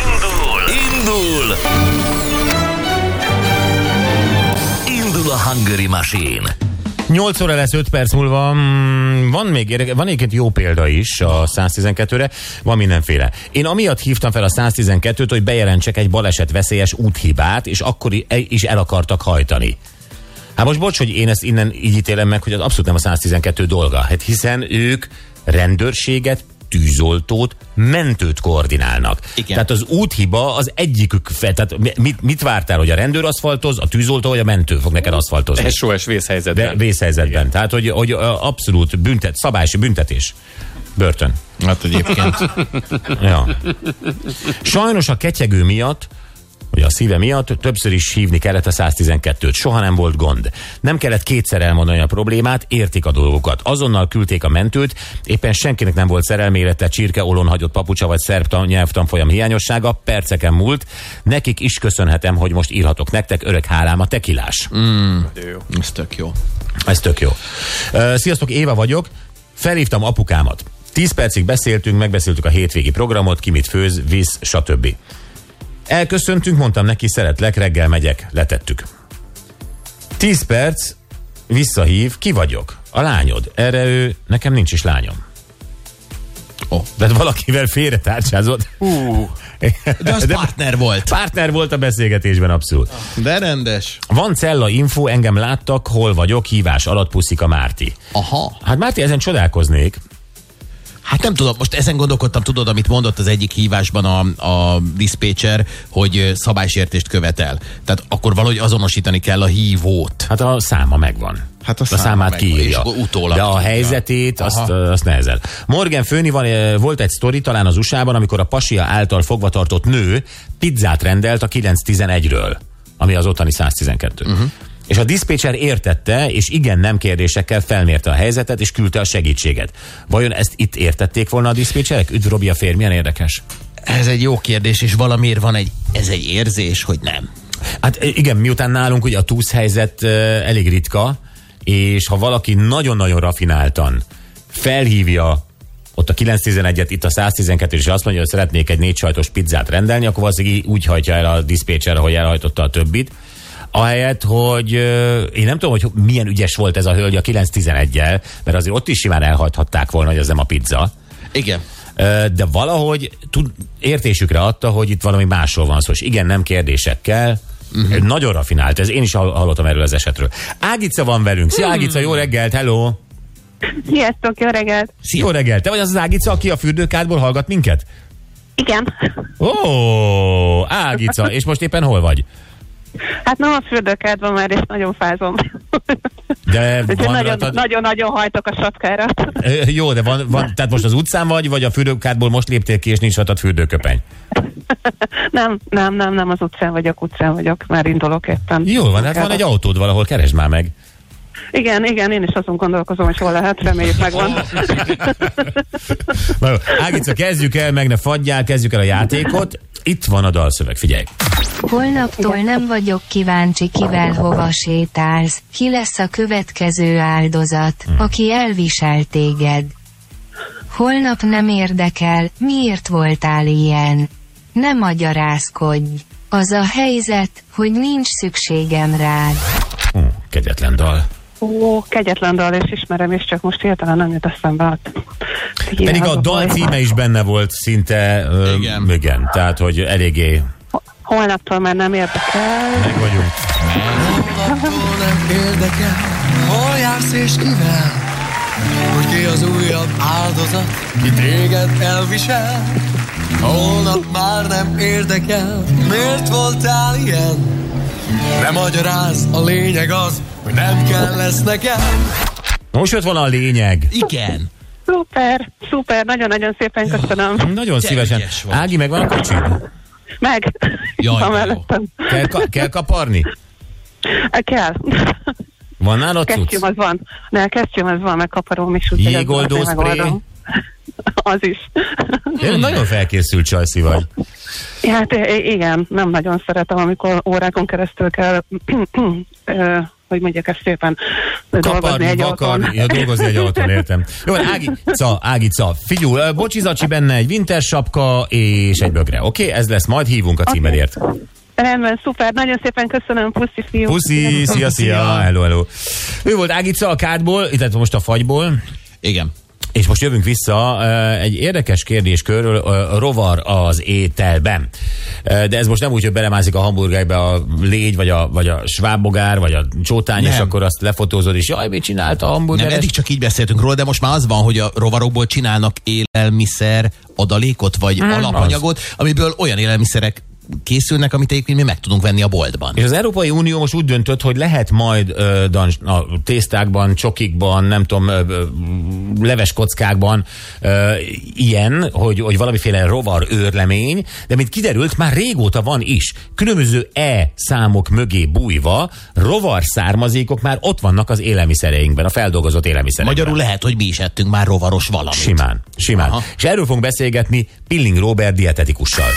Indul! Indul! Indul a Hungary Machine! 8 óra lesz 5 perc múlva. Mm, Van még érdekes, van egyébként jó példa is a 112-re, van mindenféle. Én amiatt hívtam fel a 112-t, hogy bejelentsek egy baleset veszélyes úthibát, és akkor is el akartak hajtani. Hát most bocs, hogy én ezt innen így ítélem meg, hogy az abszolút nem a 112 dolga. Hát hiszen ők rendőrséget, tűzoltót, mentőt koordinálnak. Igen. Tehát az úthiba az egyikük, fe, tehát mi- mit, mit vártál, hogy a rendőr aszfaltoz, a tűzoltó vagy a mentő fog neked aszfaltozni? SOS De vészhelyzetben. vészhelyzetben. Tehát, hogy, hogy abszolút büntet, szabályosi büntetés. Börtön. Hát egyébként. Ja. Sajnos a ketyegő miatt hogy a szíve miatt többször is hívni kellett a 112-t. Soha nem volt gond. Nem kellett kétszer elmondani a problémát, értik a dolgokat. Azonnal küldték a mentőt, éppen senkinek nem volt szerelmélete, csirke, olon hagyott papucsa vagy szerb tan- nyelvtanfolyam hiányossága, perceken múlt. Nekik is köszönhetem, hogy most írhatok nektek, örök hálám a tekilás. Ez tök jó. Ez tök jó. Sziasztok, Éva vagyok. Felhívtam apukámat. 10 percig beszéltünk, megbeszéltük a hétvégi programot, ki mit főz, visz, stb. Elköszöntünk, mondtam neki, szeretlek, reggel megyek, letettük. 10 perc, visszahív, ki vagyok? A lányod. Erre ő, nekem nincs is lányom. Ó. De valakivel félretárcsázott. De az partner volt. Partner volt a beszélgetésben, abszolút. De rendes. Van cella info, engem láttak, hol vagyok, hívás alatt puszika Márti. Aha. Hát Márti, ezen csodálkoznék. Hát nem tudom, most ezen gondolkodtam, tudod, amit mondott az egyik hívásban a, a diszpécser, hogy szabálysértést követel. Tehát akkor valahogy azonosítani kell a hívót. Hát a száma megvan. Hát a a száma számát megvan, kiírja. és utólag De a helyzetét, azt, Aha. azt nehezel. Morgan Főni van, eh, volt egy sztori talán az USA-ban, amikor a pasia által fogva tartott nő pizzát rendelt a 911-ről, ami az ottani 112. Mhm. Uh-huh. És a diszpécser értette, és igen nem kérdésekkel felmérte a helyzetet, és küldte a segítséget. Vajon ezt itt értették volna a diszpécserek? Üdv Robi a fér, milyen érdekes. Ez egy jó kérdés, és valamiért van egy, ez egy érzés, hogy nem. Hát igen, miután nálunk ugye a túszhelyzet uh, elég ritka, és ha valaki nagyon-nagyon rafináltan felhívja ott a 911-et, itt a 112 és azt mondja, hogy szeretnék egy négy sajtos pizzát rendelni, akkor valószínűleg így úgy hajtja el a diszpécser, ahogy elhajtotta a többit. Ahelyett, hogy én nem tudom, hogy milyen ügyes volt ez a hölgy a 911-jel, mert azért ott is simán elhagyhatták volna, hogy ez nem a pizza. Igen. De valahogy tud, értésükre adta, hogy itt valami másról van szó, és igen, nem kérdésekkel, uh-huh. nagyon rafinált ez, én is hall- hallottam erről az esetről. Ágica van velünk, szia Ágica, jó reggelt, hello! Sziasztok, jó reggelt! Szia. Jó reggelt, te vagy az az Ágica, aki a fürdőkádból hallgat minket? Igen. Ó, Ágica, és most éppen hol vagy? Hát nem a fürdőkádban már, és nagyon fázom. De van nagyon- rajtad- nagyon-nagyon hajtok a sapkára. Jó, de van, van, tehát most az utcán vagy, vagy a fürdőkádból most léptél ki, és nincs rajtad fürdőköpeny? nem, nem, nem, nem az utcán vagyok, utcán vagyok, már indulok éppen. Jó van, hát van egy autód valahol, keresd már meg. Igen, igen, én is azon gondolkozom, hogy hol lehet, reméljük megvan. Ágica, kezdjük el, meg ne fagyjál, kezdjük el a játékot. Itt van a dalszöveg, figyelj. Holnaptól nem vagyok kíváncsi, kivel hova sétálsz. Ki lesz a következő áldozat, aki elvisel téged. Holnap nem érdekel, miért voltál ilyen. Ne magyarázkodj. Az a helyzet, hogy nincs szükségem rád. Hú, kegyetlen dal. Ó, kegyetlen dal, és ismerem, és csak most hirtelen nem jut eszembe. Hát, Pedig a dal címe is benne volt szinte. ö, Igen. Igen, tehát, hogy eléggé Holnaptól már nem érdekel. meg vagyunk. Nem érdekel, hol jársz és kivel Hogy ki az újabb áldozat, ki téged elvisel Holnap már nem érdekel, miért voltál ilyen Nem magyaráz, a lényeg az, hogy nem kell lesz nekem Most jött volna a lényeg. Igen. Szuper, szuper, nagyon-nagyon szépen köszönöm. Nagyon szívesen. vagy. Ági, megvan a kocsid? Meg. Jaj, jó. Kell, ka- kell kaparni? Kell. Van nálad cucc? Kesztyűm az van. Ne, kesztyűm az van, meg kaparóm is. Jégoldó spray? Az is. Én nagyon felkészült csajszi vagy. Hát igen, nem nagyon szeretem, amikor órákon keresztül kell hogy mondjak ezt szépen dolgozni Kaparni, egy vakarni, ja, dolgozni egy autón, értem. Jó, van, Ágica, Ágica, figyú, bocsizacsi benne egy winter sapka és egy bögre. Oké, okay? ez lesz, majd hívunk a címedért. Rendben, szuper, nagyon szépen köszönöm, puszi fiú. Puszi, szia, szia, hello, hello. Ő volt Ágica a kádból, illetve most a fagyból, Igen. és most jövünk vissza egy érdekes kérdéskörről, rovar az ételben. De ez most nem úgy, hogy belemászik a hamburgerbe a légy, vagy a, vagy a svábbogár, vagy a csótány, és Nem. akkor azt lefotózod, és jaj, mit csinálta a Nem, hamburger? eddig csak így beszéltünk róla, de most már az van, hogy a rovarokból csinálnak élelmiszer adalékot, vagy Mm, alapanyagot, amiből olyan élelmiszerek készülnek, amit egyébként mi meg tudunk venni a boltban. És az Európai Unió most úgy döntött, hogy lehet majd ö, dans, a tésztákban, csokikban, nem tudom, ö, ö, leveskockákban ö, ilyen, hogy, hogy valamiféle rovar őrlemény, de mint kiderült, már régóta van is. Különböző E számok mögé bújva rovar származékok már ott vannak az élelmiszereinkben, a feldolgozott élelmiszerekben. Magyarul lehet, hogy mi is ettünk már rovaros valamit. Simán, simán. Aha. És erről fogunk beszélgetni Pilling Robert dietetikussal.